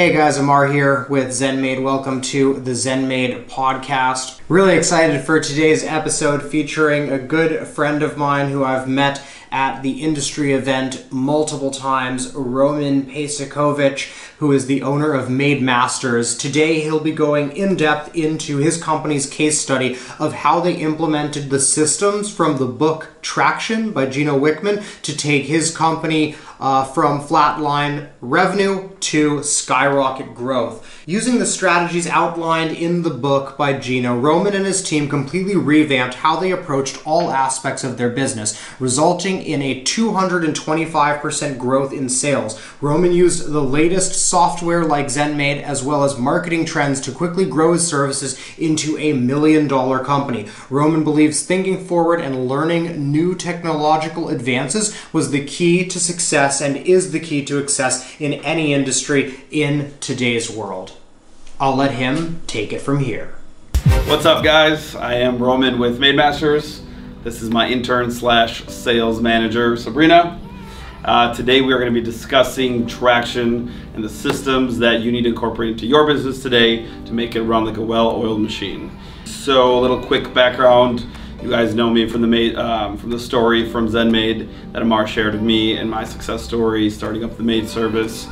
Hey guys, Amar here with ZenMaid. Welcome to the ZenMaid podcast. Really excited for today's episode featuring a good friend of mine who I've met at the industry event multiple times, Roman Peysakhovich, who is the owner of Maid Masters. Today he'll be going in depth into his company's case study of how they implemented the systems from the book Traction by Gino Wickman to take his company uh, from flatline revenue to skyrocket growth. Using the strategies outlined in the book by Gino, Roman and his team completely revamped how they approached all aspects of their business, resulting in a 225% growth in sales. Roman used the latest software like ZenMaid as well as marketing trends to quickly grow his services into a million dollar company. Roman believes thinking forward and learning new technological advances was the key to success and is the key to success in any industry in today's world. I'll let him take it from here. What's up, guys? I am Roman with Maid Masters. This is my intern slash sales manager, Sabrina. Uh, today we are going to be discussing traction and the systems that you need to incorporate into your business today to make it run like a well-oiled machine. So, a little quick background. You guys know me from the um, from the story from ZenMaid that Amar shared with me and my success story starting up the maid service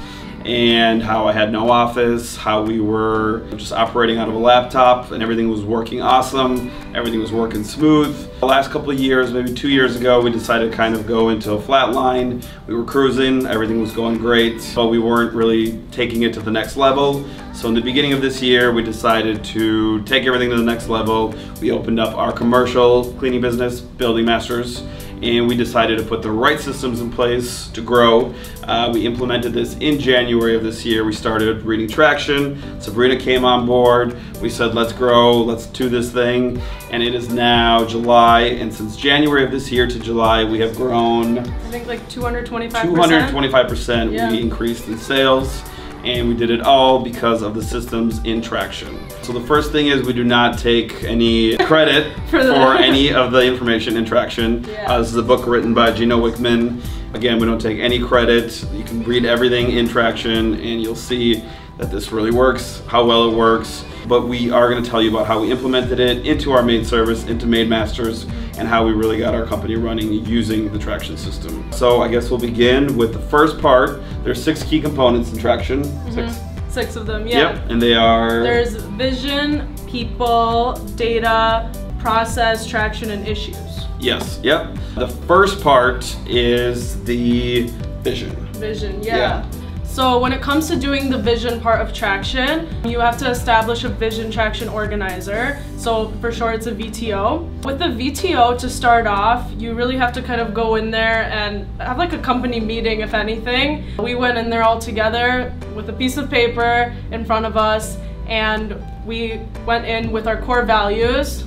and how I had no office, how we were just operating out of a laptop and everything was working awesome, everything was working smooth. The last couple of years, maybe two years ago, we decided to kind of go into a flat line. We were cruising, everything was going great, but we weren't really taking it to the next level. So in the beginning of this year, we decided to take everything to the next level. We opened up our commercial cleaning business, Building Masters, and we decided to put the right systems in place to grow. Uh, we implemented this in January of this year. We started reading traction. Sabrina came on board. We said, let's grow, let's do this thing. And it is now July, and since January of this year to July, we have grown. I think like 225%. 225% Yeah. we increased in sales and we did it all because of the systems in traction. So the first thing is we do not take any credit For for, any of the information in traction. Yeah. Uh, this is a book written by Gino Wickman. Again, we don't take any credit. You can read everything in traction and you'll see that this really works, how well it works. But we are going to tell you about how we implemented it into our main service, into Maid Masters, and how we really got our company running using the traction system. So I guess we'll begin with the first part. There's six key components in traction. Six. Six of them, yeah. Yep, and they are. There's vision, people, data, process, traction, and issues. Yes, yep. The first part is the vision. Vision, yeah. Yeah. So when it comes to doing the vision part of traction, you have to establish a vision traction organizer. So for sure it's a VTO. With the VTO to start off, you really have to kind of go in there and have like a company meeting, if anything. We went in there all together with a piece of paper in front of us, and we went in with our core values.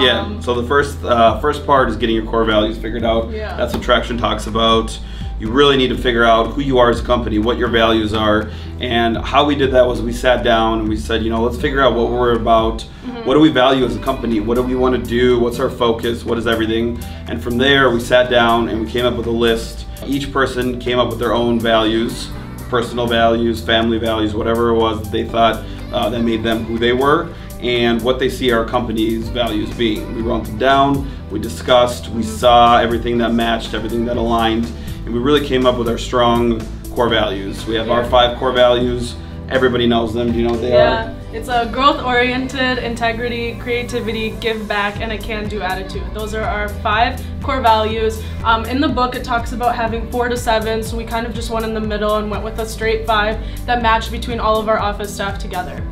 yeah. Um, So the first uh, first part is getting your core values figured out. Yeah. That's what traction talks about. You really need to figure out who you are as a company, what your values are, and how we did that was we sat down and we said, you know, let's figure out what we're about. What do we value as a company? What do we want to do? What's our focus? What is everything? And from there, we sat down and we came up with a list. Each person came up with their own values, personal values, family values, whatever it was that they thought uh, that made them who they were and what they see our company's values being. We wrote them down, we discussed, we saw everything that matched, everything that aligned, and we really came up with our strong core values. We have our five core values. Everybody knows them. Do you know what they are? Yeah, are? it's a growth oriented, integrity, creativity, give back, and a can do attitude. Those are our five core values. Um, in the book, it talks about having four to seven, so we kind of just went in the middle and went with a straight five that matched between all of our office staff together.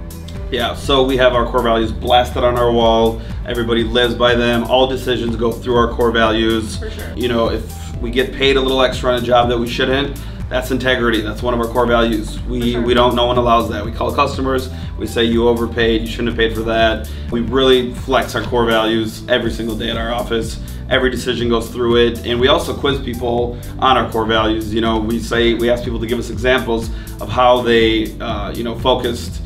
Yeah, so we have our core values blasted on our wall. Everybody lives by them. All decisions go through our core values. For sure. You know, if we get paid a little extra on a job that we shouldn't, that's integrity. That's one of our core values. We sure. we don't no one allows that. We call customers, we say you overpaid, you shouldn't have paid for that. We really flex our core values every single day at our office. Every decision goes through it, and we also quiz people on our core values. You know, we say we ask people to give us examples of how they, uh, you know, focused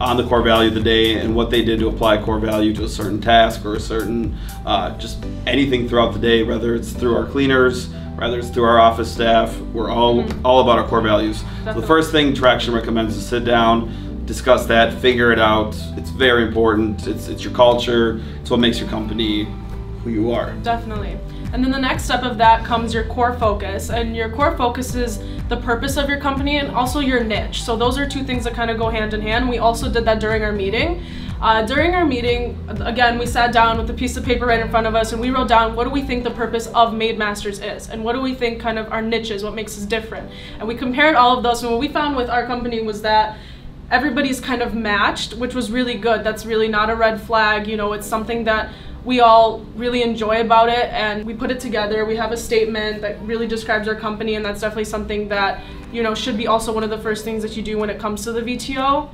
on the core value of the day and what they did to apply core value to a certain task or a certain uh, just anything throughout the day, whether it's through our cleaners, whether it's through our office staff. We're all Mm-hmm. all about our core values. So the first thing Traction recommends is sit down, discuss that, figure it out. It's very important. It's it's your culture. It's what makes your company who you are. Definitely. And then the next step of that comes your core focus. And your core focus is the purpose of your company and also your niche. So those are two things that kind of go hand in hand. We also did that during our meeting. Uh, during our meeting, again, we sat down with a piece of paper right in front of us and we wrote down what do we think the purpose of Maid Masters is and what do we think kind of our niche is, what makes us different. And we compared all of those. And what we found with our company was that everybody's kind of matched, which was really good. That's really not a red flag. You know, it's something that we all really enjoy about it and we put it together. We have a statement that really describes our company, and that's definitely something that, you know, should be also one of the first things that you do when it comes to the VTO.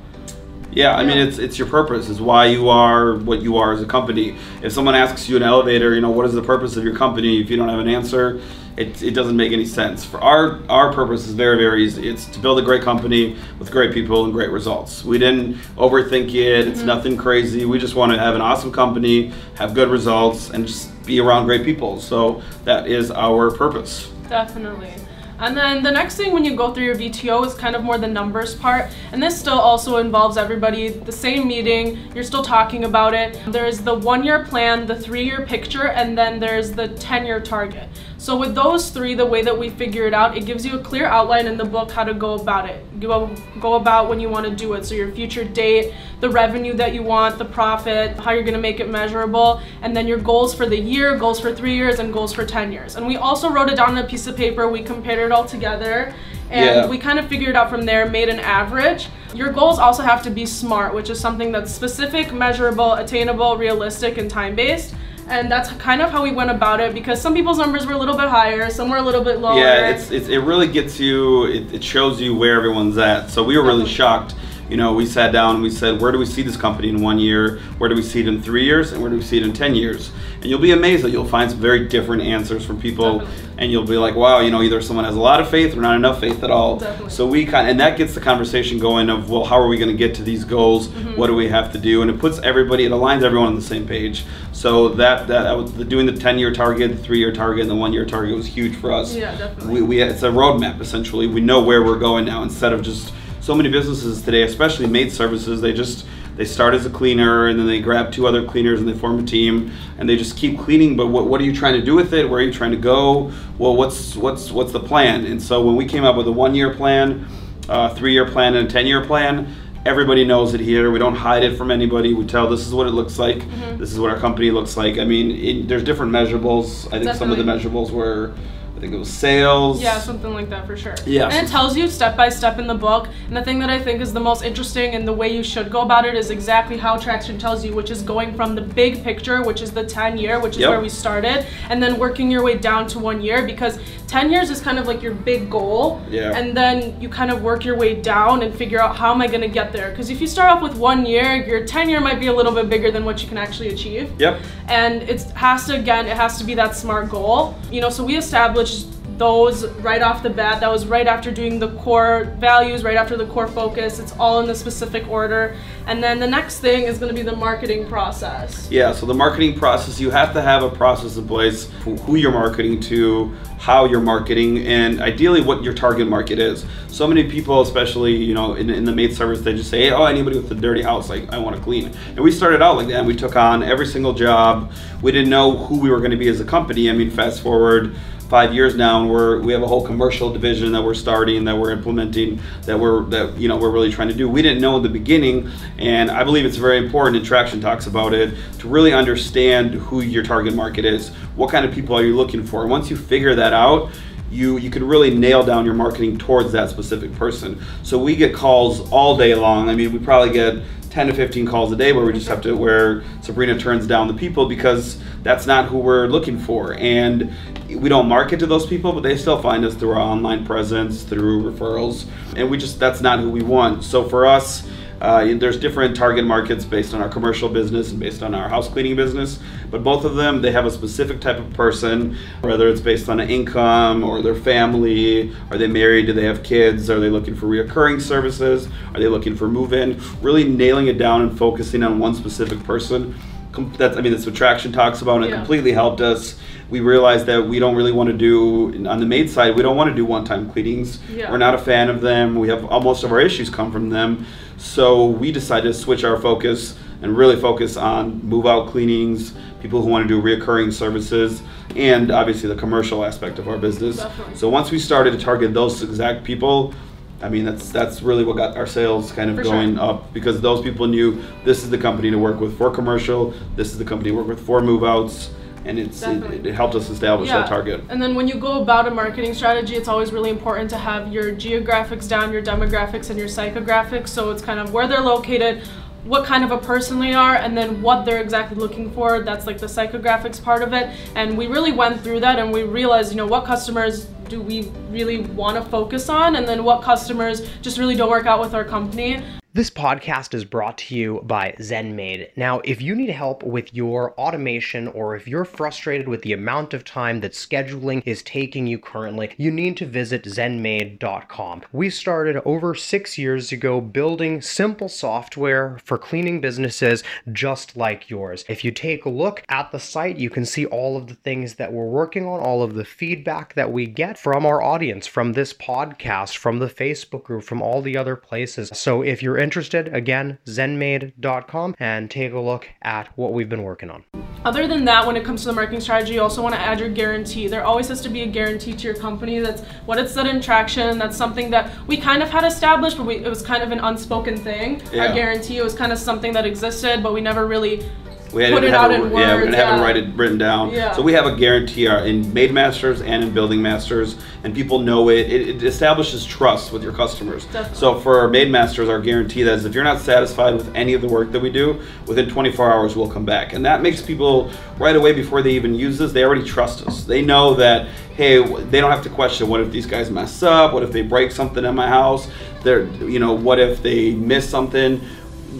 Yeah, I mean it's it's your purpose. Is why you are what you are as a company. If someone asks you in an elevator, you know, what is the purpose of your company? If you don't have an answer, it, it doesn't make any sense. For our our purpose is very very easy. It's to build a great company with great people and great results. We didn't overthink it. It's mm-hmm. nothing crazy. We just want to have an awesome company, have good results, and just be around great people. So that is our purpose. Definitely. And then the next thing when you go through your VTO is kind of more the numbers part. And this still also involves everybody. The same meeting, you're still talking about it. There's the one year plan, the three year picture, and then there's the 10 year target. So with those three, the way that we figure it out, it gives you a clear outline in the book how to go about it. Go, go about when you want to do it. So your future date, the revenue that you want, the profit, how you're going to make it measurable, and then your goals for the year, goals for three years, and goals for 10 years. And we also wrote it down on a piece of paper. We compared it all together. And Yeah. we kind of figured it out from there, made an average. Your goals also have to be SMART, which is something that's specific, measurable, attainable, realistic, and time based. And that's kind of how we went about it because some people's numbers were a little bit higher, some were a little bit lower. Yeah, it's, it's it really gets you. It, it shows you where everyone's at. So we were really shocked. You know, we sat down and we said, where do we see this company in one year? Where do we see it in three years? And where do we see it in ten years? And you'll be amazed that you'll find some very different answers from people. Definitely. And you'll be like, wow, you know, either someone has a lot of faith or not enough faith at all. Definitely. So we kind and that gets the conversation going of, well, how are we going to get to these goals? Mm-hmm. What do we have to do? And it puts everybody, it aligns everyone on the same page. So that that, the, doing the ten year target, the three year target, and the one year target was huge for us Yeah, definitely. we, we it's a roadmap essentially. We know where we're going now instead of just so many businesses today, especially maid services. They just they start as a cleaner and then they grab two other cleaners and they form a team and they just keep cleaning. But what, what are you trying to do with it? Where are you trying to go? Well, what's what's what's the plan? And so when we came up with a one year plan, uh, three year plan, and a ten year plan. Everybody knows it here. We don't hide it from anybody. We tell this is what it looks like. Mm-hmm. This is what our company looks like. I mean, it, there's different measurables. I think some of the measurables were, think it was sales. Yeah, something like that for sure. Yeah. And it tells you step by step in the book. And the thing that I think is the most interesting and the way you should go about it is exactly how Traction tells you, which is going from the big picture, which is the 10 year, which is Yep. where we started, and then working your way down to one year because 10 years is kind of like your big goal. Yeah. And then you kind of work your way down and figure out how am I going to get there? Because if you start off with one year, your 10 year might be a little bit bigger than what you can actually achieve Yep. and it has to again it has to be that smart goal you know so we established those right off the bat that was right after doing the core values right after the core focus it's all in the specific order and then the next thing is going to be the marketing process Yeah, so the marketing process, you have to have a process in place who you're marketing to, how you're marketing, and ideally what your target market is. So many people, especially, you know, in, in the maid service, they just say, oh, anybody with a dirty house, like, I want to clean. And we started out like that, we took on every single job. We didn't know who we were going to be as a company. I mean, fast forward five years now, and we're we have a whole commercial division that we're starting, that we're implementing, that we're that you know we're really trying to do. We didn't know in the beginning, and I believe it's very important. And Traction talks about it to really understand who your target market is. What kind of people are you looking for? Once you figure that out, you you can really nail down your marketing towards that specific person. So we get calls all day long. I mean, we probably get 10 to 15 calls a day where we just have to where Sabrina turns down the people because that's not who we're looking for. And we don't market to those people but they still find us through our online presence through referrals. And we just that's not who we want. So for us uh, there's different target markets based on our commercial business and based on our house cleaning business, but both of them they have a specific type of person, whether it's based on an income or their family, are they married, do they have kids, are they looking for reoccurring services, are they looking for move-in, really nailing it down and focusing on one specific person. That's I mean that's what traction talks about and it completely helped us. We realized that we don't really want to do on the maid side. We don't want to do one-time cleanings. Yeah. We're not a fan of them. We have almost of our issues come from them. So we decided to switch our focus and really focus on move-out cleanings, people who want to do reoccurring services, and obviously the commercial aspect of our business. Definitely. So once we started to target those exact people, I mean that's that's really what got our sales kind of For sure. going up because those people knew this is the company to work with for commercial, this is the company to work with for move-outs, and it's it, it helped us establish that target. And then when you go about a marketing strategy, it's always really important to have your geographics down, your demographics, and your psychographics. So it's kind of where they're located, what kind of a person they are, and then what they're exactly looking for. That's like the psychographics part of it. And we really went through that and we realized, you know, what customers do we really want to focus on, and then what customers just really don't work out with our company. This podcast is brought to you by ZenMaid. Now, if you need help with your automation or if you're frustrated with the amount of time that scheduling is taking you currently, you need to visit zenmaid.com. We started over six years ago building simple software for cleaning businesses just like yours. If you take a look at the site, you can see all of the things that we're working on, all of the feedback that we get from our audience, from this podcast, from the Facebook group, from all the other places. So if you're interested, again, zenmaid.com and take a look at what we've been working on. Other than that, when it comes to the marketing strategy, you also want to add your guarantee. There always has to be a guarantee to your company. That's what it said in traction. That's something that we kind of had established, but we, it was kind of an unspoken thing. Yeah. Our guarantee was kind of something that existed, but we never really We had put it have out it, in yeah, words. didn't have it write it written down. Yeah. So we have a guarantee uh, in Maid Masters and in Building Masters, and people know it. It, it establishes trust with your customers. Definitely. So for Maid Masters, our guarantee that is if you're not satisfied with any of the work that we do, within 24 hours we'll come back, and that makes people right away before they even use this, they already trust us. They know that hey, they don't have to question what if these guys mess up, what if they break something in my house, they're you know what if they miss something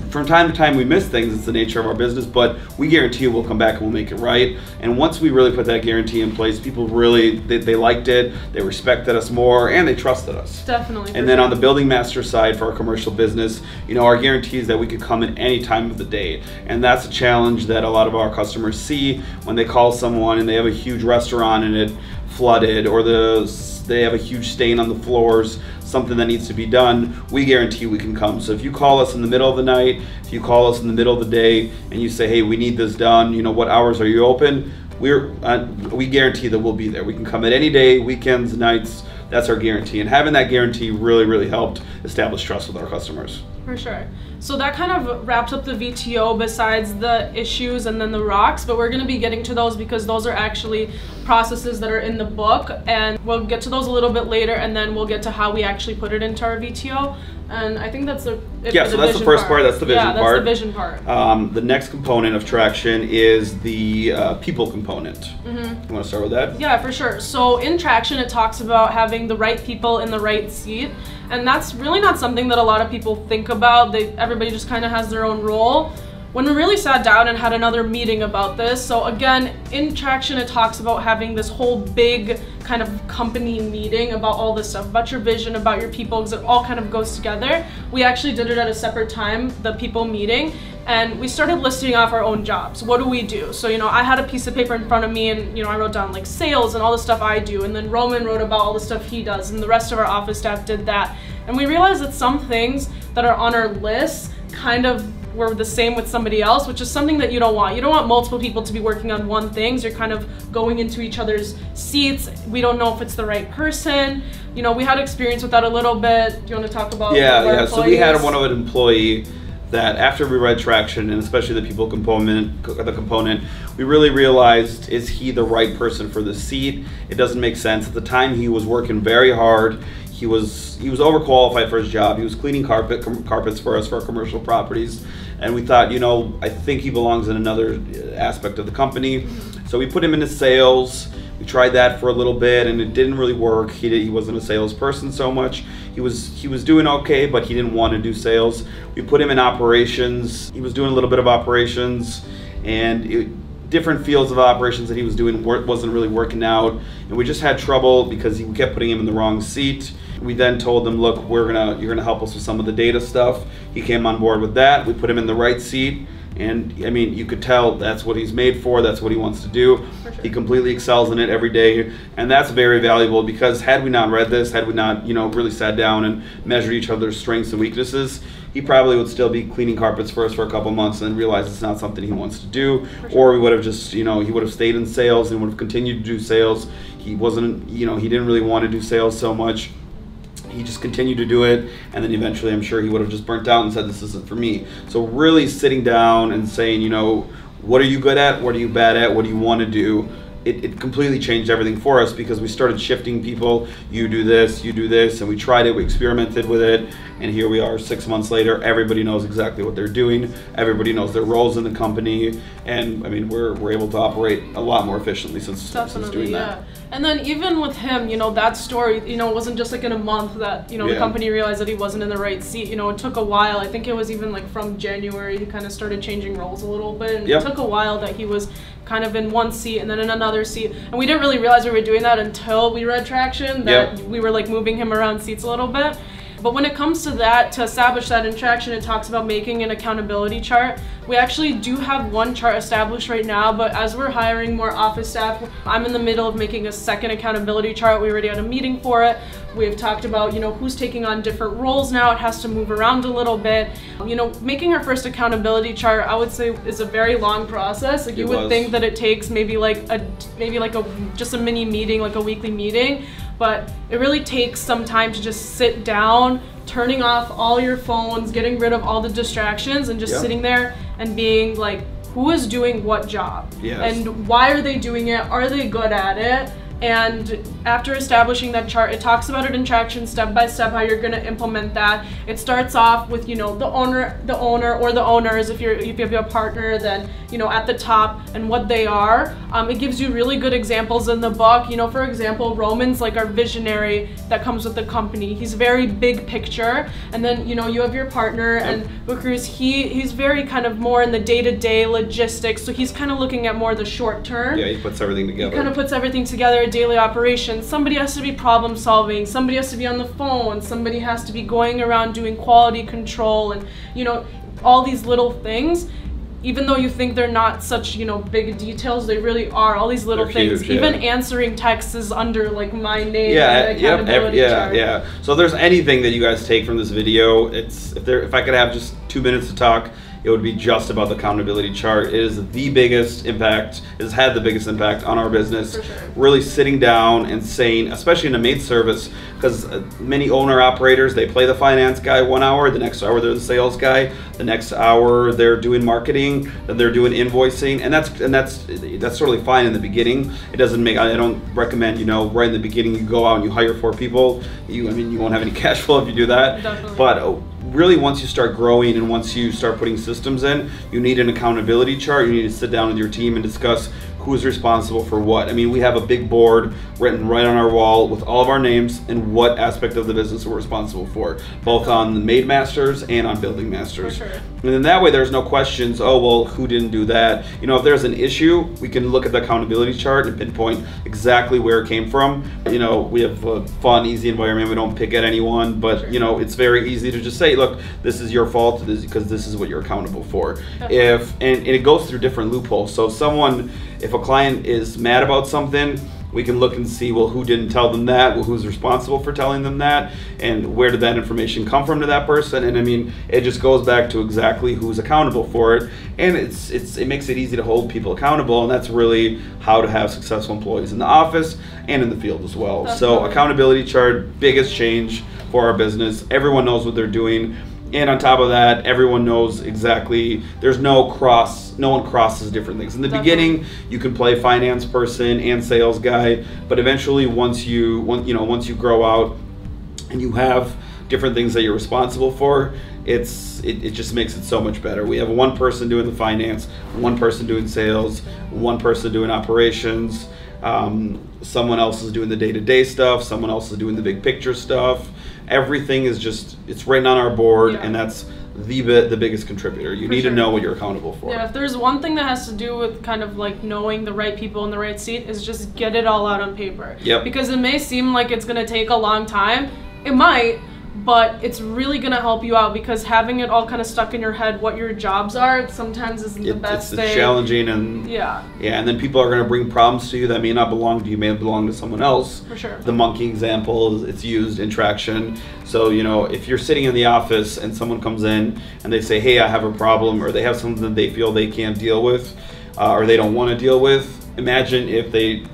from time to time we miss things it's the nature of our business but we guarantee we'll come back and we'll make it right and once we really put that guarantee in place people really they, they liked it they respected us more and they trusted us Definitely. and then sure. on the building master side for our commercial business, you know, our guarantee is that we could come at any time of the day. And that's a challenge that a lot of our customers see when they call someone and they have a huge restaurant and it flooded or the they have a huge stain on the floors, something that needs to be done. We guarantee we can come. So if you call us in the middle of the night, if you call us in the middle of the day and you say, "Hey, we need this done," you know, what hours are you open? We're uh, we guarantee that we'll be there. We can come at any day, weekends, nights. That's our guarantee. And having that guarantee really, really helped establish trust with our customers. For sure. So that kind of wraps up the VTO besides the issues and then the rocks, but we're going to be getting to those because those are actually processes that are in the book and we'll get to those a little bit later and then we'll get to how we actually put it into our VTO. And I think that's the Yeah, for so that's the first part, that's the vision yeah, that's part. the vision part. Um, the next component of traction is the uh, people component. Mm-hmm. You want to start with that? Yeah, for sure. So in traction, it talks about having the right people in the right seat, and that's really not something that a lot of people think about. They everybody just kind of has their own role. When we really sat down and had another meeting about this, so again, in traction, it talks about having this whole big kind of company meeting about all this stuff, about your vision, about your people, because it all kind of goes together. We actually did it at a separate time, the people meeting, and we started listing off our own jobs. What do we do? So, you know, I had a piece of paper in front of me and, you know, I wrote down like sales and all the stuff I do. And then Roman wrote about all the stuff he does. And the rest of our office staff did that. And we realized that some things that are on our list kind of were the same with somebody else, which is something that you don't want. You don't want multiple people to be working on one thing. So you're kind of going into each other's seats. We don't know if it's the right person. You know, we had experience with that a little bit. Do you want to talk about Yeah, yeah. So we had employees? one of an employee that after we read traction and especially the people component, the component, we really realized is he the right person for the seat? It doesn't make sense. At the time, he was working very hard. He was he was overqualified for his job. He was cleaning carpet com- carpets for us for our commercial properties, and we thought, you know, I think he belongs in another aspect of the company. So we put him into sales. We tried that for a little bit, and it didn't really work. He did, he wasn't a salesperson so much. He was he was doing okay, but he didn't want to do sales. We put him in operations. He was doing a little bit of operations, and it, different fields of operations that he was doing wasn't really working out, and we just had trouble because he kept putting him in the wrong seat. We then told him, "Look, we're gonna you're gonna help us with some of the data stuff." He came on board with that. We put him in the right seat. And I mean, you could tell that's what he's made for. That's what he wants to do. Sure. He completely excels in it every day, and that's very valuable because had we not read this, had we not you know really sat down and measured each other's strengths and weaknesses, he probably would still be cleaning carpets for us for a couple months and then realize it's not something he wants to do, or we would have just you know he would have stayed in sales and would have continued to do sales. He wasn't you know he didn't really want to do sales so much he just continued to do it and then eventually i'm sure he would have just burnt out and said this isn't for me. So really sitting down and saying you know what are you good at? What are you bad at? What do you want to do it, it completely changed everything for us because we started shifting people you do this you do this and we tried it we experimented with it and here we are six months later everybody knows exactly what they're doing everybody knows their roles in the company and i mean we're, we're able to operate a lot more efficiently since, since doing yeah. that And then even with him, you know, that story, you know, it wasn't just like in a month that, you know, the company realized that he wasn't in the right seat. You know, it took a while. I think it was even like from January he kind of started changing roles a little bit. And Yep. it took a while that he was kind of in one seat and then in another seat. And we didn't really realize we were doing that until we read Traction, that Yep. we were like moving him around seats a little bit. But when it comes to that, to establish that in Traction, it talks about making an accountability chart. We actually do have one chart established right now, but as we're hiring more office staff, I'm in the middle of making a second accountability chart. We already had a meeting for it. We've talked about, you know, who's taking on different roles now. It has to move around a little bit. You know, making our first accountability chart, I would say, is a very long process. Like you would was. think that it takes maybe like a maybe like a just a mini meeting, like a weekly meeting, but it really takes some time to just sit down, turning off all your phones, getting rid of all the distractions, and just sitting there and being like, who is doing what job, Yes. and why are they doing it? Are they good at it? And after establishing that chart, it talks about it in traction step by step how you're going to implement that. It starts off with you know the owner, the owner or the owners. If you're if you have a partner, then you know at the top and what they are. Um, it gives you really good examples in the book. You know, for example, Roman's like our visionary that comes with the company. He's very big picture, and then you know you have your partner and Bukrus. He he's very kind of more in the day to day logistics. So he's kind of looking at more the short term yeah he puts everything together He kind of puts everything together daily operations somebody has to be problem solving. Somebody has to be on the phone. Somebody has to be going around doing quality control and you know all these little things. Even though you think they're not such you know big details they really are. All these little They're things. huge, even yeah. answering texts is under like my name yeah yep, accountability ev- yeah chart. yeah. So if there's anything that you guys take from this video it's if there if i could have just two minutes to talk it would be just about the accountability chart. It is the biggest impact it has had the biggest impact on our business. Sure. really sitting down and saying especially in a maid service because uh, many owner operators they play the finance guy one hour the next hour they're the sales guy the next hour they're doing marketing then they're doing invoicing and that's and that's that's totally fine in the beginning. It doesn't make i don't recommend you know right in the beginning you go out and you hire four people. You i mean you won't have any cash flow if you do that. Definitely. but uh, really once you start growing and once you start putting systems in you need an accountability chart. You need to sit down with your team and discuss who's responsible for what. I mean we have a big board written right on our wall with all of our names and what aspect of the business we're responsible for both on the maid masters and on building masters. Sure. and then that way there's no questions oh well who didn't do that? You know if there's an issue we can look at the accountability chart and pinpoint exactly where it came from. You know we have a fun easy environment we don't pick at anyone but you know it's very easy to just say look this is your fault because this is what you're accountable for. If and, and it goes through different loopholes. So if someone if a client is mad about something we can look and see well who didn't tell them that? Well who's responsible for telling them that? And where did that information come from to that person? And i mean it just goes back to exactly who's accountable for it. And it's it's it makes it easy to hold people accountable and that's really how to have successful employees in the office and in the field as well. So accountability chart biggest change for our business. Everyone knows what they're doing and on top of that everyone knows exactly there's no cross no one crosses different things. In the Definitely. beginning you can play finance person and sales guy but eventually once you once you know once you grow out and you have different things that you're responsible for it's it, it just makes it so much better. We have one person doing the finance one person doing sales one person doing operations um, someone else is doing the day-to-day stuff someone else is doing the big picture stuff everything is just it's written on our board Yeah. and that's the bi- the biggest contributor you For need sure. to know what you're accountable for Yeah, if there's one thing that has to do with kind of like knowing the right people in the right seat is just get it all out on paper. Yep. Because it may seem like it's gonna take a long time. It might, but it's really gonna help you out because having it all kind of stuck in your head what your jobs are sometimes isn't the best it's, it's challenging and Yeah, yeah, and then people are going to bring problems to you that may not belong to you, may belong to someone else. for sure. The monkey example it's used in traction. So, you know, if you're sitting in the office and someone comes in and they say, hey, I have a problem, or they have something that they feel they can't deal with, uh, or they don't want to deal with, imagine if they,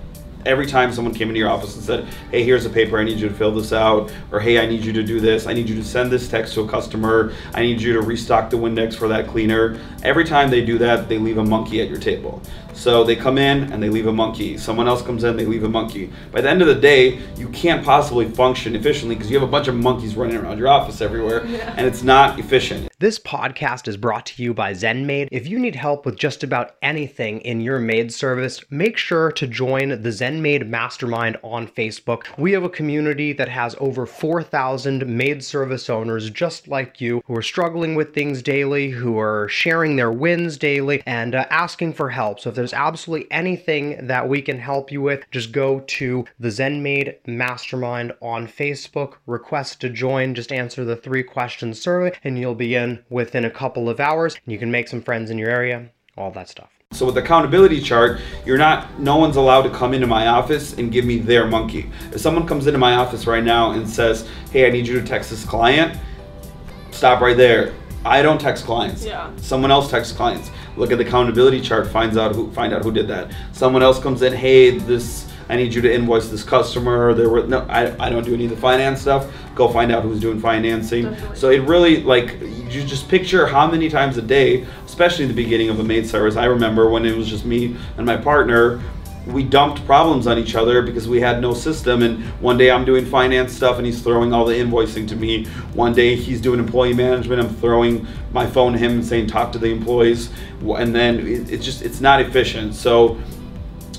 every time someone came into your office and said, hey, here's a paper, I need you to fill this out, or hey, I need you to do this, I need you to send this text to a customer, I need you to restock the Windex for that cleaner. Every time they do that, they leave a monkey at your table. So they come in and they leave a monkey. Someone else comes in, they leave a monkey. By the end of the day, you can't possibly function efficiently because you have a bunch of monkeys running around your office everywhere Yeah. and it's not efficient. This podcast is brought to you by ZenMaid. If you need help with just about anything in your maid service, make sure to join the ZenMaid Mastermind on Facebook. We have a community that has over 4,000 maid service owners just like you who are struggling with things daily, who are sharing their wins daily, and uh, asking for help. So if there's absolutely anything that we can help you with, just go to the ZenMaid Mastermind on Facebook, request to join, just answer the three question survey, and you'll be in within a couple of hours. And you can make some friends in your area, all that stuff. So with the accountability chart, you're not no one's allowed to come into my office and give me their monkey. If someone comes into my office right now and says, "Hey, I need you to text this client," stop right there. I don't text clients. Yeah. Someone else texts clients. Look at the accountability chart, finds out who find out who did that. Someone else comes in, "Hey, this I need you to invoice this customer." There were no I, I don't do any of the finance stuff. Go find out who's doing financing. Definitely. So it really like you just picture how many times a day, especially in the beginning of a maid service. I remember when it was just me and my partner, we dumped problems on each other because we had no system. And one day I'm doing finance stuff and he's throwing all the invoicing to me. One day he's doing employee management. I'm throwing my phone to him and saying talk to the employees. And then it's just it's not efficient. So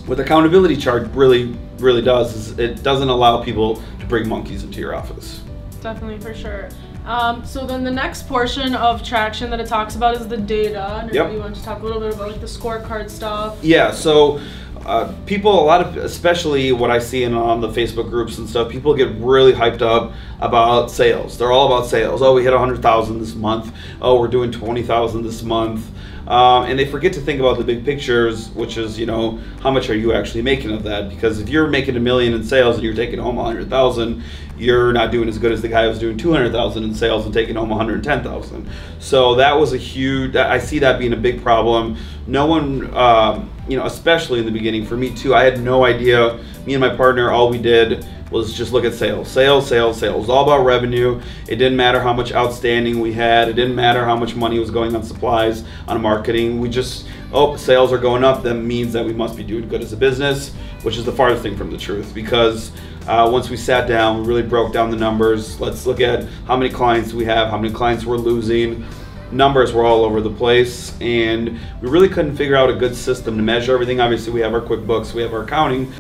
what accountability chart really really does is it doesn't allow people to bring monkeys into your office. Definitely, for sure. Um, so then the next portion of traction that it talks about is the data. And Yep. you want to talk a little bit about like the scorecard stuff. Yeah, so uh, people, a lot of, especially what I see in on the Facebook groups and stuff, people get really hyped up about sales. They're all about sales. Oh, we hit 100,000 this month. Oh, we're doing 20,000 this month. Um, and they forget to think about the big pictures, which is, you know, how much are you actually making of that? Because if you're making a million in sales and you're taking home a 100,000, you're not doing as good as the guy who's doing 200,000 in sales and taking home 110,000. So that was a huge, I see that being a big problem. No one, um, you know, especially in the beginning, for me too, I had no idea. Me and my partner, all we did was just look at sales, sales, sales, sales. It was all about revenue. It didn't matter how much outstanding we had. It didn't matter how much money was going on supplies, on marketing. We just, oh, sales are going up. That means that we must be doing good as a business, which is the farthest thing from the truth. Because uh, once we sat down, we really broke down the numbers. Let's look at how many clients we have, how many clients we're losing. Numbers were all over the place, and we really couldn't figure out a good system to measure everything. Obviously, we have our QuickBooks, we have our accounting,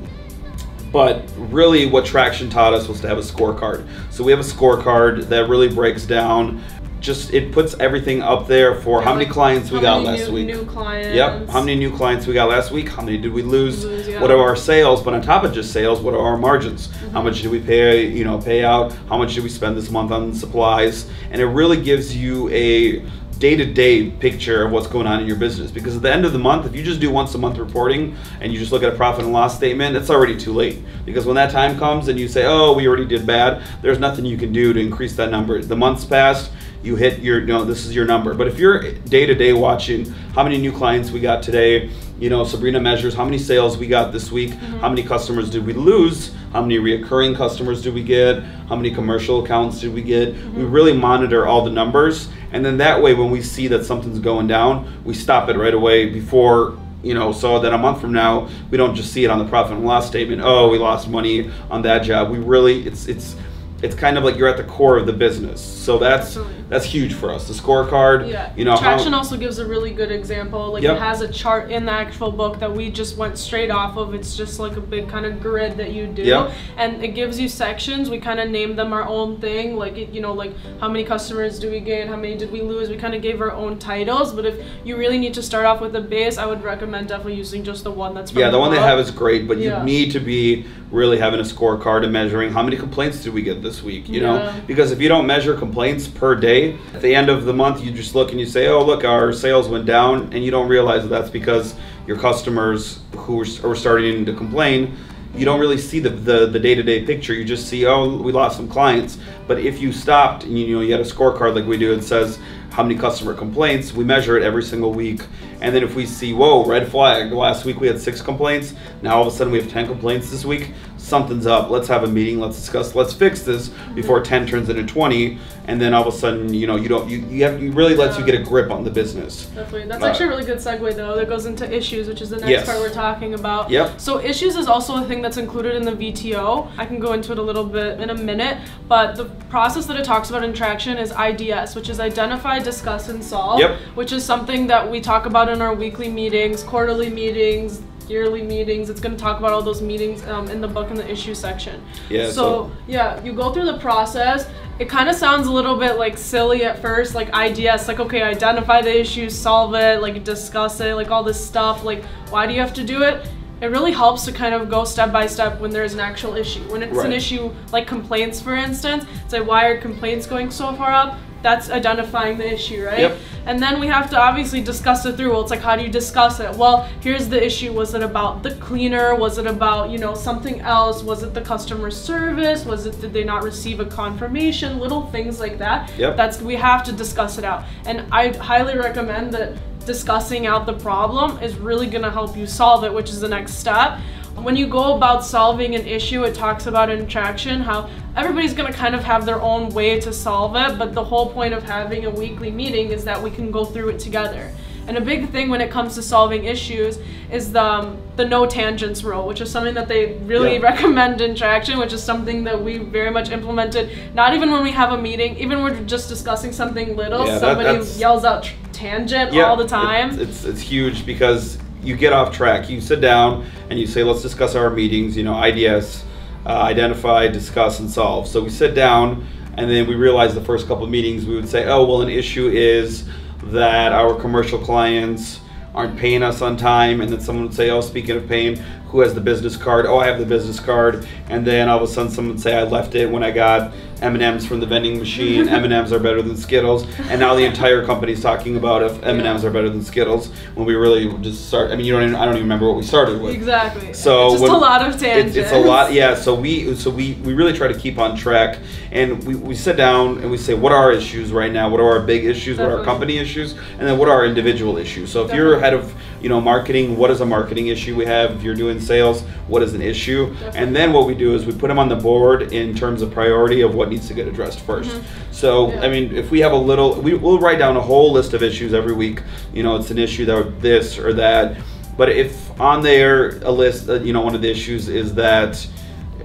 but really what traction taught us was to have a scorecard so we have a scorecard that really breaks down just it puts everything up there for how many clients we got last new, week New clients. Yep. How many new clients we got last week? How many did we lose? Lose, yeah. What are our sales? But on top of just sales, what are our margins? Mm-hmm. How much did we pay? You know, pay out? How much did we spend this month on supplies? And it really gives you a day-to-day picture of what's going on in your business. Because at the end of the month, if you just do once a month reporting and you just look at a profit and loss statement, it's already too late. Because when that time comes and you say, "Oh, we already did bad," there's nothing you can do to increase that number. The month's passed you hit your you know this is your number but if you're day to day watching how many new clients we got today you know sabrina measures how many sales we got this week mm-hmm. how many customers did we lose how many reoccurring customers did we get how many commercial accounts did we get we mm-hmm. really monitor all the numbers and then that way when we see that something's going down we stop it right away before you know so that a month from now we don't just see it on the profit and loss statement oh we lost money on that job we really it's it's it's kind of like you're at the core of the business so that's Absolutely. That's huge for us. The scorecard, Yeah. you know, Traction how, also gives a really good example. Like Yep. it has a chart in the actual book that we just went straight off of. It's just like a big kind of grid that you do, Yep. and it gives you sections. We kind of named them our own thing. Like it, you know, like how many customers do we gain? How many did we lose? We kind of gave our own titles. But if you really need to start off with a base, I would recommend definitely using just the one that's yeah, the one they have is great, but Yeah. you need to be really having a scorecard and measuring how many complaints did we get this week, you know? Because if you don't measure complaints per day, at the end of the month you just look and you say, "Oh, look, our sales went down," and you don't realize that that's because your customers who are starting to complain you don't really see the, the, day-to-day picture. You just see oh we lost some clients. But if you stopped and you know you had a scorecard like we do it says how many customer complaints we measure it every single week. And then if we see whoa red flag last week we had six complaints now all of a sudden we have 10 complaints this week something's up. Let's have a meeting let's discuss let's fix this before 10 turns into 20 and then all of a sudden you know you don't you, you have you really lets you get a grip on the business Definitely. That's Uh, actually a really good segue though. That goes into issues, which is the next Yes. part we're talking about. Yep. So issues is also a thing that's included in the VTO. I can go into it a little bit in a minute, but the process that it talks about in traction is IDS, which is identify, discuss, and solve. Yep. Which is something that we talk about in our weekly meetings, quarterly meetings. Yearly meetings. It's going to talk about all those meetings um, in the book in the issue section. Yeah, So, so- yeah, you go through the process. It kind of sounds a little bit like silly at first, like IDS, like okay, identify the issue, solve it, like discuss it, like all this stuff. Like, why do you have to do it? It really helps to kind of go step by step when there's an actual issue. When it's an issue like complaints, for instance, it's like why are complaints going so far up? That's identifying the issue, right? Yep. And then we have to obviously discuss it through. Well, it's like, how do you discuss it? Well, here's the issue. Was it about the cleaner? Was it about, you know, something else? Was it the customer service? Was it, did they not receive a confirmation? Little things like that. Yep. That's, we have to discuss it out. And I highly recommend that discussing out the problem is really going to help you solve it, which is the next step. When you go about solving an issue, it talks about in traction how everybody's going to kind of have their own way to solve it, but the whole point of having a weekly meeting is that we can go through it together. And a big thing when it comes to solving issues is the, um, the no tangents rule, which is something that they really Yeah. recommend in traction, which is something that we very much implemented. Not even when we have a meeting, even when we're just discussing something little, Yeah, somebody that's- yells out tangent Yeah, all the time. It's it's huge because you get off track. You sit down and you say, "Let's discuss our meetings." You know, IDS, uh, identify, discuss, and solve. So we sit down, and then we realize the first couple of meetings we would say, "Oh, well, an issue is that our commercial clients." Aren't paying us on time, and then someone would say, "Oh, speaking of paying, who has the business card? Oh, I have the business card." And then all of a sudden, someone would say, "I left it when I got M and M's from the vending machine. M and M's are better than Skittles." And now the entire company's talking about if M and M's are better than Skittles when we really just start. I mean, you don't. Even, I don't even remember what we started with. Exactly. So it's just when- a lot of tangents. it's a lot, yeah. So we so we, we really try to keep on track, and we, we sit down and we say what are our issues right now, what are our big issues, what are our company issues, and then what are our individual issues. So if you're head of you know marketing, what is a marketing issue we have? If you're doing sales, what is an issue? Definitely. And then what we do is we put them on the board in terms of priority of what needs to get addressed 1st So Mm-hmm. Yeah. I mean, if we have a little, we, we'll write down a whole list of issues every week. You know, it's an issue that this or that. But if on there a list, uh, you know, one of the issues is that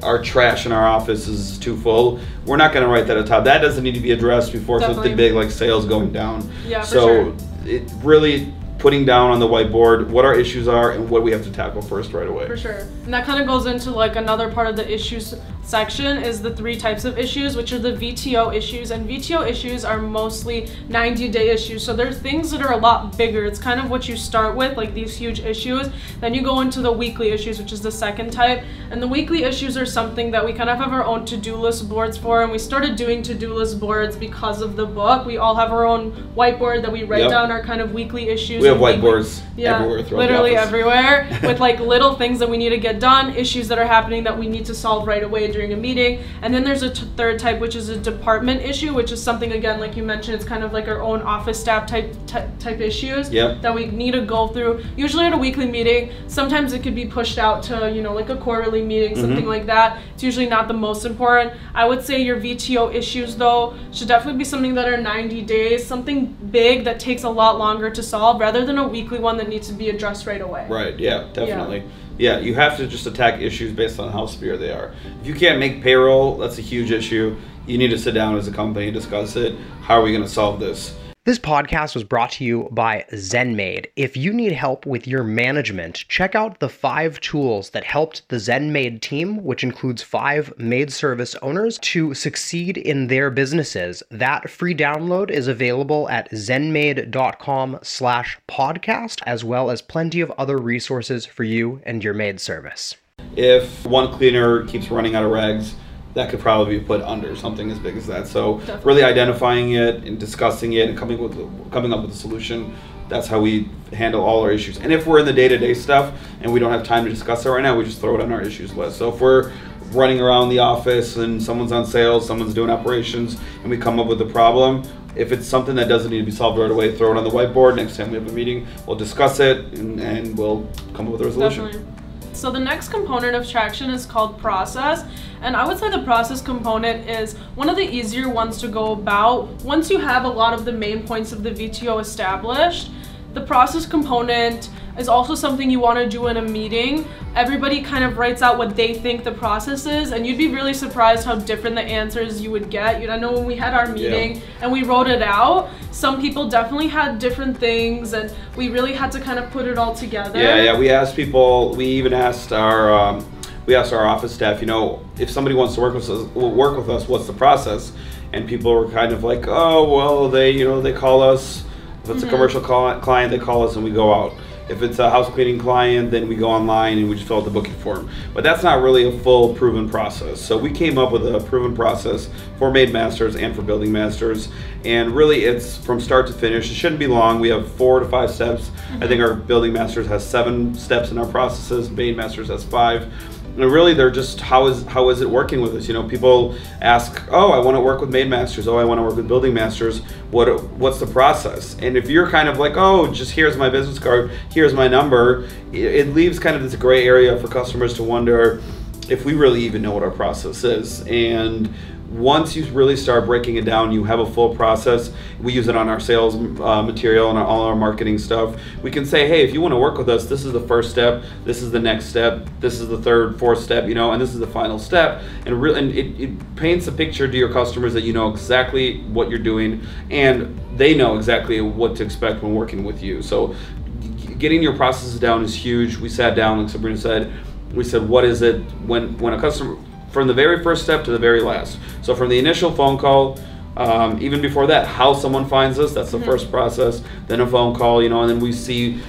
our trash in our office is too full, we're not going to write that at top. That doesn't need to be addressed before something big like sales going down. Yeah, so sure. it really putting down on the whiteboard what our issues are and what we have to tackle first right away. For sure. And that kind of goes into like another part of the issues section is the three types of issues, which are the VTO issues. And VTO issues are mostly 90 day issues. So there's things that are a lot bigger. It's kind of what you start with, like these huge issues. Then you go into the weekly issues, which is the second type. And the weekly issues are something that we kind of have our own to do list boards for. And we started doing to do list boards because of the book. We all have our own whiteboard that we write Yep. down our kind of weekly issues. We have and weekly- whiteboards everywhere literally everywhere with like little things that we need to get done, issues that are happening that we need to solve right away during a meeting. And then there's a t- third type, which is a department issue, which is something again, like you mentioned, it's kind of like our own office staff type type, type issues Yep. that we need to go through. Usually at a weekly meeting, sometimes it could be pushed out to you know like a quarterly meeting, something Mhm. like that. It's usually not the most important. I would say your VTO issues though should definitely be something that are 90 days, something big that takes a lot longer to solve, rather than a weekly one that needs to be addressed right away. Right, yeah, definitely. Yeah. You have to just attack issues based on how severe they are. If you can't make payroll, that's a huge issue. you need to sit down as a company and discuss it. How are we going to solve this? This podcast was brought to you by ZenMaid. If you need help with your management, check out the five tools that helped the ZenMaid team, which includes five maid service owners, to succeed in their businesses. That free download is available at zenmaid.com slash podcast, as well as plenty of other resources for you and your maid service. If one cleaner keeps running out of rags, that could probably be put under something as big as that. So Definitely. really identifying it and discussing it and coming with coming up with a solution. That's how we handle all our issues. And if we're in the day-to-day stuff and we don't have time to discuss it right now, we just throw it on our issues list. So if we're running around the office and someone's on sales, someone's doing operations, and we come up with a problem, if it's something that doesn't need to be solved right away, throw it on the whiteboard. Next time we have a meeting, we'll discuss it and, and we'll come up with a resolution. Definitely. So the next component of traction is called process. And I would say the process component is one of the easier ones to go about. Once you have a lot of the main points of the VTO established, the process component is also something you want to do in a meeting. Everybody kind of writes out what they think the process is, and you'd be really surprised how different the answers you would get. You know, I know when we had our meeting and we wrote it out, some people definitely had different things, and we really had to kind of put it all together. Yeah, yeah. We asked people. We even asked our um, we asked our office staff. You know, if somebody wants to work with us, work with us, what's the process? And people were kind of like, oh, well, they you know they call us. If it's a commercial cli- client, they call us and we go out. If it's a house cleaning client, then we go online and we just fill out the booking form. But that's not really a full proven process. So we came up with a proven process for Maid Masters and for Building Masters. And really, it's from start to finish. It shouldn't be long. We have four to five steps. I think mm-hmm. our Building Masters has seven steps in our processes. Maid Masters has five. Really, they're just how is how is it working with us? You know, people ask, "Oh, I want to work with Maid Masters. Oh, I want to work with Building Masters. What what's the process?" And if you're kind of like, "Oh, just here's my business card, here's my number," it, it leaves kind of this gray area for customers to wonder if we really even know what our process is. And once you really start breaking it down, you have a full process. We use it on our sales uh, material and all our marketing stuff. We can say, hey, if you want to work with us, this is the first step, this is the next step, this is the third, fourth step, you know, and this is the final step. And really, and it, it paints a picture to your customers that you know exactly what you're doing, and they know exactly what to expect when working with you. So, getting your processes down is huge. We sat down, like Sabrina said, we said, what is it when when a customer from the very first step to the very last. So from the initial phone call, um, even before that, how someone finds us, that's the first process. Then a phone call, you know, and then we see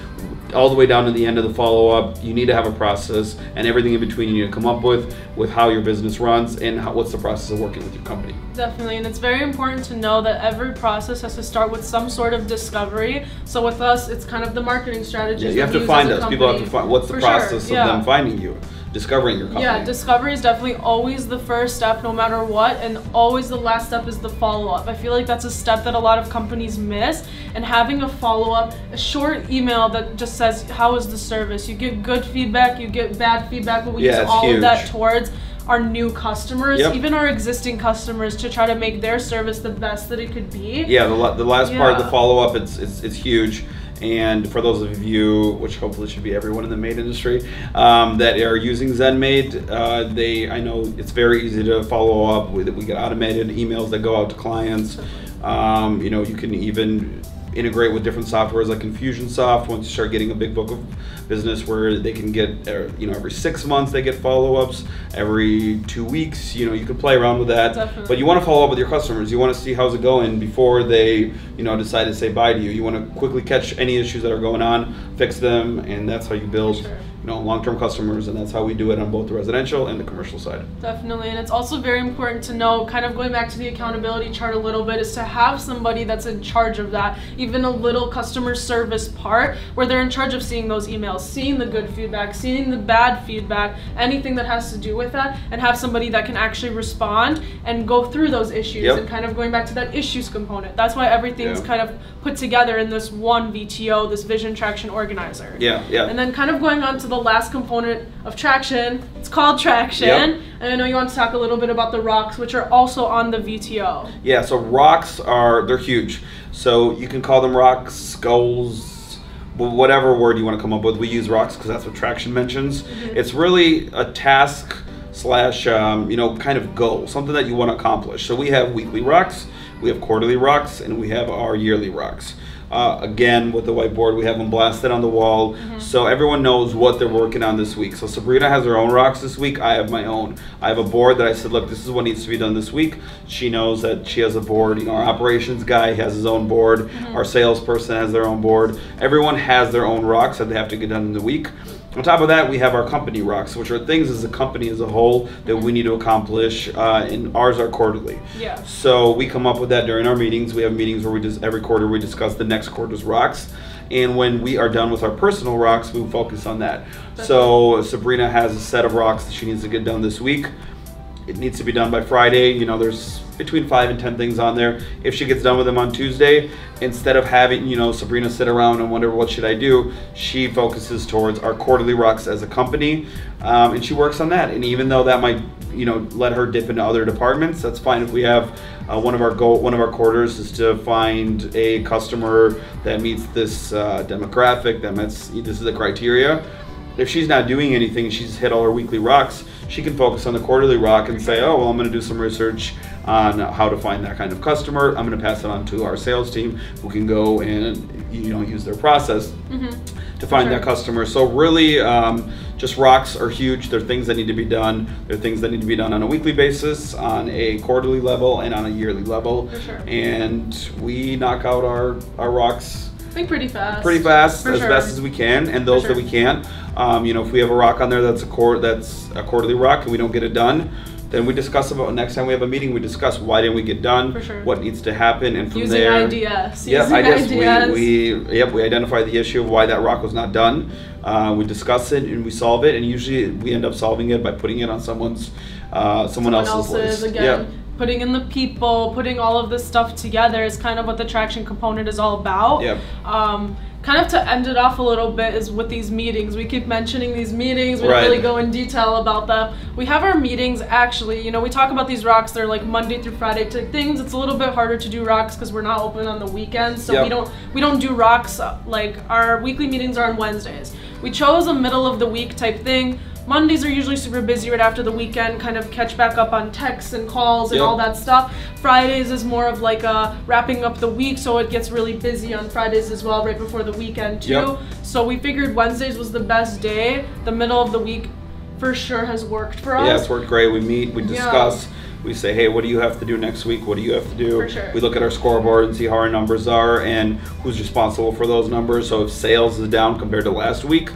all the way down to the end of the follow up. You need to have a process and everything in between you need to come up with with how your business runs and how, what's the process of working with your company. Definitely, and it's very important to know that every process has to start with some sort of discovery. So with us, it's kind of the marketing strategy. Yeah, you have to find us. a People have to find what's the For sure, process yeah. of them finding you, discovering your company. Yeah, discovery is definitely always the first step, no matter what, and always the last step is the follow up. I feel like that's a step that a lot of companies miss, and having a follow up, a short email that just says, How is the service? You get good feedback, you get bad feedback, but we Yeah, use all of that towards our new customers, Yep. even our existing customers, to try to make their service the best that it could be. Yeah, the, the last part the follow up, it's, it's it's huge. And for those of you, which hopefully should be everyone in the maid industry, um, that are using ZenMaid, uh, they I know it's very easy to follow up. We, we get automated emails that go out to clients. Um, you know, you can even integrate with different softwares like Infusionsoft. Once you start getting a big book of business, where they can get uh, you know every six months they get follow ups, every two weeks. You know, you can play around with that. Definitely. But you want to follow up with your customers. You want to see how's it going before they, you know, decide to say bye to you. You want to quickly catch any issues that are going on, fix them, and that's how you build, Sure. You know, long-term customers. And that's how we do it on both the residential and the commercial side. Definitely, and it's also very important to know, kind of going back to the accountability chart a little bit, is to have somebody that's in charge of that, even a little customer service part where they're in charge of seeing those emails, seeing the good feedback, seeing the bad feedback, anything that has to do with that, and have somebody that can actually respond and go through those issues Yep. and kind of going back to that issues component. That's why everything's Yeah. kind of put together in this one VTO, this Vision Traction Organizer. Yeah, yeah. And then kind of going on to the last component of traction, it's called traction. Yep. And I know you want to talk a little bit about the rocks, which are also on the VTO. Yeah, so rocks are they're huge. So you can call them rocks, goals, wh- whatever word you want to come up with. We use rocks because that's what traction mentions. It's really a task slash um, you know kind of goal, something that you want to accomplish. So we have weekly rocks, we have quarterly rocks, and we have our yearly rocks. Uh, again, with the whiteboard, we have them blasted on the wall, Mm-hmm. so everyone knows what they're working on this week. So Sabrina has her own rocks this week. I have my own. I have a board that I said, look, this is what needs to be done this week. She knows that she has a board. You know, our operations guy has his own board. Mm-hmm. Our salesperson has their own board. Everyone has their own rocks that they have to get done in the week. On top of that, we have our company rocks, which are things as a company as a whole that we need to accomplish, uh, and ours are quarterly. Yeah. So we come up with that during our meetings. We have meetings where we just every quarter we discuss the next quarter's rocks, and when we are done with our personal rocks, we focus on that. So Sabrina has a set of rocks that she needs to get done this week. It needs to be done by Friday. You know, there's between five and ten things on there. If she gets done with them on Tuesday, instead of having you know Sabrina sit around and wonder what should I do, she focuses towards our quarterly rocks as a company, um, and she works on that. And even though that might you know let her dip into other departments, that's fine. If we have uh, one of our goal, one of our quarters is to find a customer that meets this uh, demographic, that meets this is the criteria if she's not doing anything, she's hit all her weekly rocks, she can focus on the quarterly rock and say, oh, well, I'm going to do some research on how to find that kind of customer. I'm going to pass it on to our sales team who can go and, you know, use their process to find Sure. that customer. So really, um, just rocks are huge. They're things that need to be done. They're things that need to be done on a weekly basis, on a quarterly level, and on a yearly level. Sure. And we knock out our, our rocks I think pretty fast. pretty fast For as sure. best as we can and those sure. that we can't um, you know if we have a rock on there that's a core that's a quarterly rock and we don't get it done then we discuss about next time we have a meeting we discuss why didn't we get done For sure. what needs to happen and from Using there IDS. Yep, using ideas. ideas. We, we yep we identify the issue of why that rock was not done. Uh, we discuss it and we solve it, and usually we end up solving it by putting it on someone's uh, someone, someone else's, else's list. again Yep. putting in the people putting all of this stuff together is kind of what the traction component is all about Yep. um, kind of to end it off a little bit is with these meetings. We keep mentioning these meetings. We Right. don't really go in detail about them we have our meetings actually. You know we talk about these rocks. They're like monday through friday type things. It's a little bit harder to do rocks because we're not open on the weekends. So Yep. we don't we don't do rocks like our weekly meetings are on wednesdays. We chose a middle of the week type thing Mondays are usually super busy right after the weekend, kind of catch back up on texts and calls and Yep. all that stuff. Fridays is more of like a wrapping up the week, so it gets really busy on Fridays as well, right before the weekend too. Yep. So we figured Wednesdays was the best day. The middle of the week for sure has worked for us. Yeah, it's worked great. We meet, we Yeah. discuss, we say, hey, what do you have to do next week? What do you have to do? For sure. We look at our scoreboard and see how our numbers are and who's responsible for those numbers. So if sales is down compared to last week,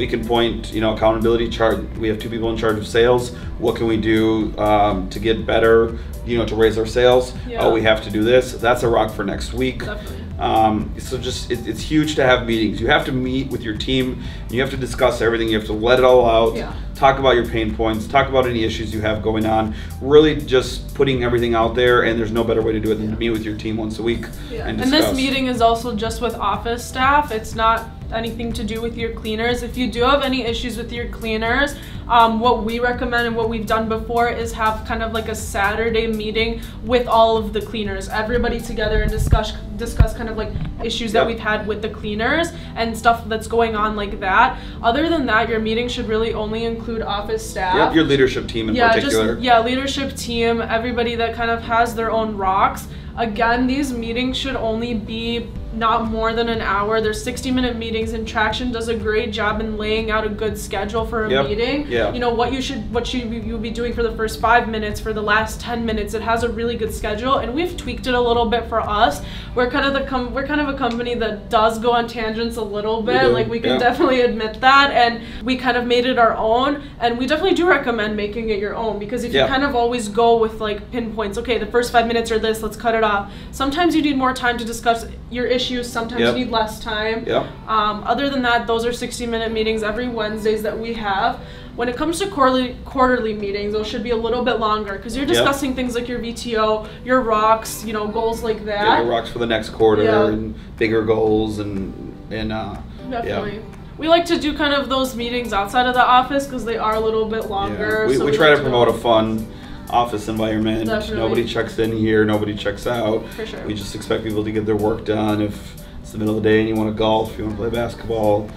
we can point, you know, accountability chart. We have two people in charge of sales. What can we do um, to get better? You know, to raise our sales. Yeah. Oh, we have to do this. That's a rock for next week. Definitely. Um, so just it, it's huge to have meetings. You have to meet with your team. You have to discuss everything. You have to let it all out. Yeah. Talk about your pain points. Talk about any issues you have going on. Really, just putting everything out there. And there's no better way to do it than to meet with your team once a week Yeah. and And, this meeting is also just with office staff. It's not anything to do with your cleaners. If you do have any issues with your cleaners, um, what we recommend and what we've done before is have kind of like a Saturday meeting with all of the cleaners, everybody together and discuss discuss kind of like issues that we've had with the cleaners and stuff that's going on like that. Other than that, your meeting should really only include office staff Yep, your leadership team in yeah, particular. just yeah, leadership team, everybody that kind of has their own rocks. Again, these meetings should only be not more than an hour. They're 60 minute meetings and Traction does a great job in laying out a good schedule for a Yep, meeting. yeah. You know what you should what you you'll be doing for the first 5 minutes, for the last 10 minutes. It has a really good schedule and we've tweaked it a little bit for us. We're kind of the com- we're kind of a company that does go on tangents a little bit. do, like we can yeah. definitely admit that and we kind of made it our own and we definitely do recommend making it your own because if Yeah. you kind of always go with like pinpoints okay the first five minutes are this let's cut it off sometimes you need more time to discuss your issues sometimes Yep. need less time Yep. um, other than that those are 60 minute meetings every wednesdays that we have when it comes to quarterly quarterly meetings those should be a little bit longer because you're Yep. discussing things like your vto your rocks you know goals like that your rocks for the next quarter Yeah. and bigger goals and and uh, definitely we like to do kind of those meetings outside of the office because they are a little bit longer We, so we try like to promote go- a fun office environment. Definitely. Nobody checks in here, nobody checks out. For sure. We just expect people to get their work done. If it's the middle of the day and you want to golf, you want to play basketball,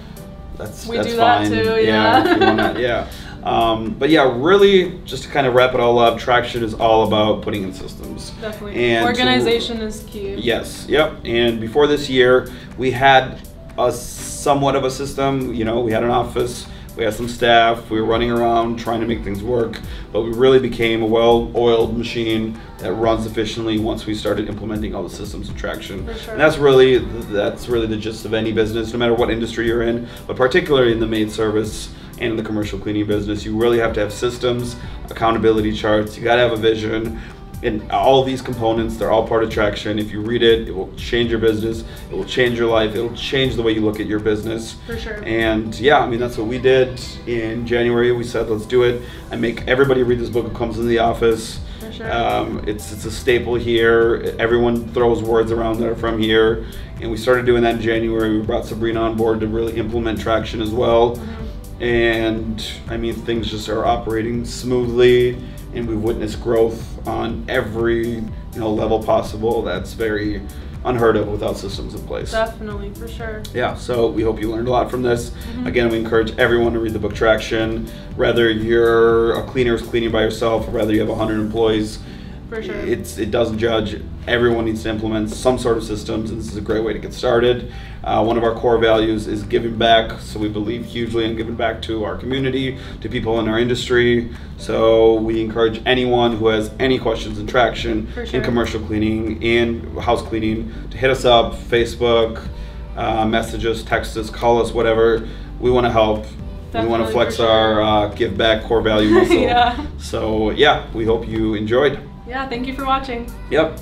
that's We that's do that fine. too, if yeah. wanna, yeah. Um, but yeah, really, just to kind of wrap it all up, traction is all about putting in systems. Definitely. And to- Organization is key. Yes, yep. And before this year, we had a somewhat of a system. You know, we had an office, we had some staff, we were running around trying to make things work, but we really became a well-oiled machine that runs efficiently once we started implementing all the systems of traction. Sure. And that's really that's really the gist of any business, no matter what industry you're in, but particularly in the maid service and in the commercial cleaning business, you really have to have systems, accountability charts. You got to have a vision. And all these components, they're all part of traction. If you read it, it will change your business. It will change your life. It will change the way you look at your business. For sure. And yeah, I mean that's what we did in January. We said let's do it. I make everybody read this book. It comes in the office. For sure. Um, it's it's a staple here. Everyone throws words around that are from here, and we started doing that in January. We brought Sabrina on board to really implement traction as well, and I mean things just are operating smoothly, and we've witnessed growth on every you know level possible. That's very unheard of without systems in place. Definitely, for sure. Yeah, so we hope you learned a lot from this. Mm-hmm. Again, we encourage everyone to read the book Traction. Whether you're a cleaner who's cleaning by yourself, or whether you have 100 employees, For sure. it's it doesn't judge. Everyone needs to implement some sort of systems, and this is a great way to get started. Uh, one of our core values is giving back, so we believe hugely in giving back to our community, to people in our industry. So we encourage anyone who has any questions in traction, sure. in commercial cleaning, in house cleaning, to hit us up, Facebook, uh, message us, text us, call us, whatever. We want to help. we want to flex sure. our uh, give back core value muscle. Yeah. So yeah, we hope you enjoyed. Yeah, thank you for watching. Yep.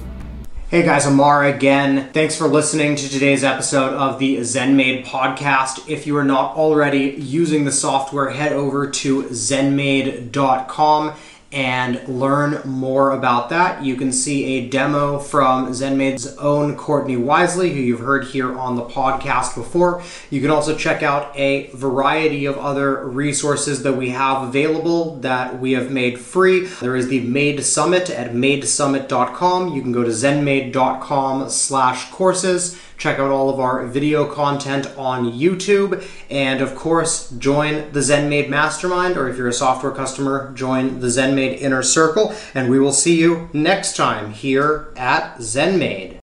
Hey guys, Amar again. Thanks for listening to today's episode of the ZenMaid podcast. If you are not already using the software, head over to zenmaid.com and learn more about that. You can see a demo from ZenMaid's own Courtney Wisely, who you've heard here on the podcast before. You can also check out a variety of other resources that we have available that we have made free. There is the Maid Summit at maidsummit.com. You can go to zenmaid.com slash courses. Check out all of our video content on YouTube. And of course, join the ZenMaid Mastermind, or if you're a software customer, join the ZenMaid Inner Circle. And we will see you next time here at ZenMaid.